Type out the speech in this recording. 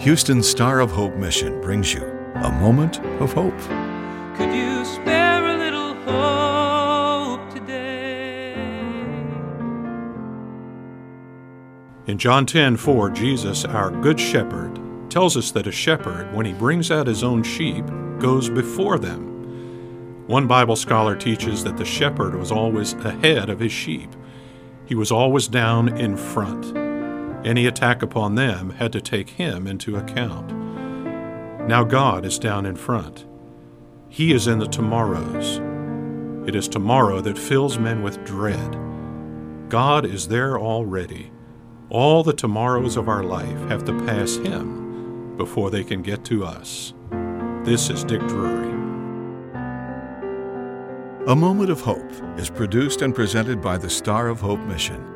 Houston's Star of Hope mission brings you a moment of hope. Could you spare a little hope today? In John 10 4, Jesus, our Good Shepherd, tells us that a shepherd, when he brings out his own sheep, goes before them. One Bible scholar teaches that the shepherd was always ahead of his sheep. He was always down in front. Any attack upon them had to take him into account. Now God is down in front. He is in the tomorrows. It is tomorrow that fills men with dread. God is there already. All the tomorrows of our life have to pass Him before they can get to us. This is Dick Drury. A Moment of Hope is produced and presented by the Star of Hope mission,